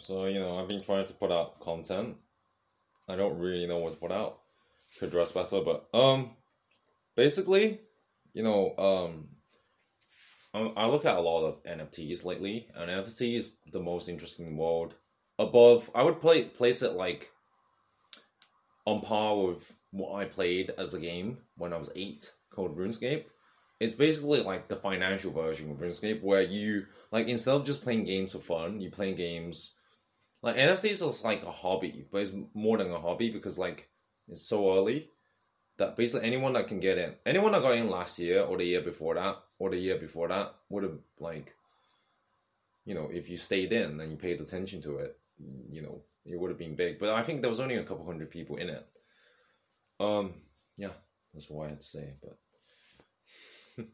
So you know, I've been trying to put out content. I don't really know what to put out to address better, but um, basically, you know, um, I, I look at a lot of NFTs lately, and NFT is the most interesting world. Above, I would play place it like on par with what I played as a game when I was eight, called RuneScape. It's basically like the financial version of RuneScape, where you like instead of just playing games for fun, you play games like NFTs is like a hobby, but it's more than a hobby because like it's so early that basically anyone that can get in, anyone that got in last year or the year before that or the year before that would have like, you know, if you stayed in and you paid attention to it, you know, it would have been big. But I think there was only a couple hundred people in it. Um, yeah, that's what I had to say. But